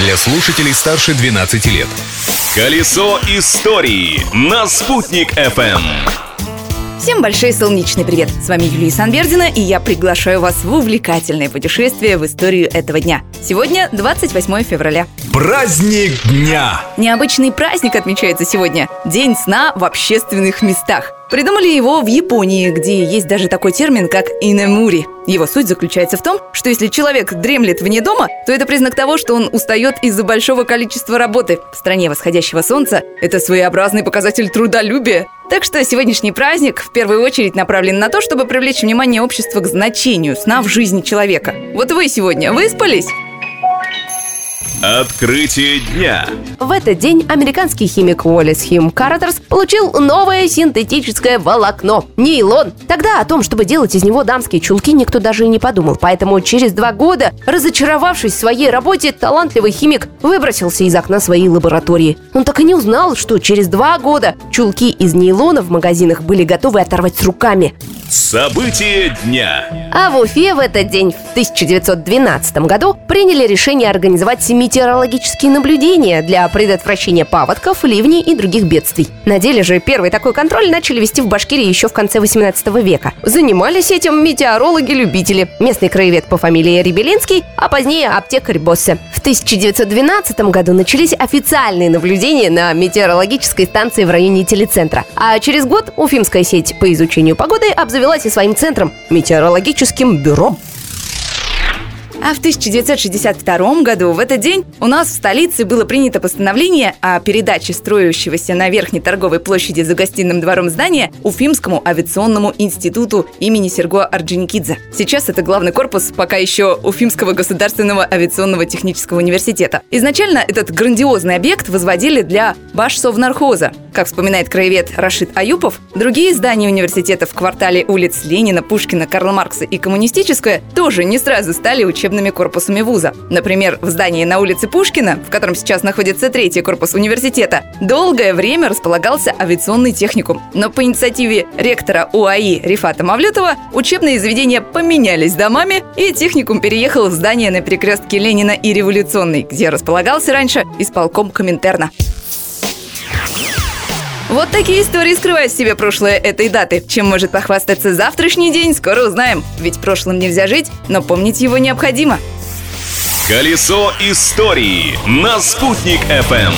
для слушателей старше 12 лет. Колесо истории на «Спутник FM. Всем большой солнечный привет! С вами Юлия Санбердина, и я приглашаю вас в увлекательное путешествие в историю этого дня. Сегодня 28 февраля. Праздник дня! Необычный праздник отмечается сегодня – День сна в общественных местах. Придумали его в Японии, где есть даже такой термин, как инемури. Его суть заключается в том, что если человек дремлет вне дома, то это признак того, что он устает из-за большого количества работы. В стране восходящего солнца это своеобразный показатель трудолюбия. Так что сегодняшний праздник в первую очередь направлен на то, чтобы привлечь внимание общества к значению сна в жизни человека. Вот вы сегодня выспались? Открытие дня. В этот день американский химик Уоллес Хим Картерс получил новое синтетическое волокно – нейлон. Тогда о том, чтобы делать из него дамские чулки, никто даже и не подумал. Поэтому через два года, разочаровавшись в своей работе, талантливый химик выбросился из окна своей лаборатории. Он так и не узнал, что через два года чулки из нейлона в магазинах были готовы оторвать с руками. Событие дня. А в Уфе в этот день, в 1912 году, приняли решение организовать метеорологические наблюдения для предотвращения паводков, ливней и других бедствий. На деле же первый такой контроль начали вести в Башкирии еще в конце 18 века. Занимались этим метеорологи-любители. Местный краевед по фамилии Рибелинский, а позднее аптекарь Боссе. В 1912 году начались официальные наблюдения на метеорологической станции в районе телецентра. А через год Уфимская сеть по изучению погоды обзавелась и своим центром – метеорологическим бюро. А в 1962 году в этот день у нас в столице было принято постановление о передаче строящегося на Верхней торговой площади за гостиным двором здания Уфимскому авиационному институту имени Серго Орджоникидзе. Сейчас это главный корпус пока еще Уфимского государственного авиационного технического университета. Изначально этот грандиозный объект возводили для Башсовнархоза. Как вспоминает краевед Рашид Аюпов, другие здания университета в квартале улиц Ленина, Пушкина, Карла Маркса и Коммунистическая тоже не сразу стали учебными корпусами вуза. Например, в здании на улице Пушкина, в котором сейчас находится третий корпус университета, долгое время располагался авиационный техникум. Но по инициативе ректора УАИ Рифата Мавлютова учебные заведения поменялись домами, и техникум переехал в здание на перекрестке Ленина и Революционной, где располагался раньше исполком Коминтерна. Вот такие истории скрывают в себе прошлое этой даты. Чем может похвастаться завтрашний день, скоро узнаем. Ведь прошлым нельзя жить, но помнить его необходимо. Колесо истории на «Спутник FM.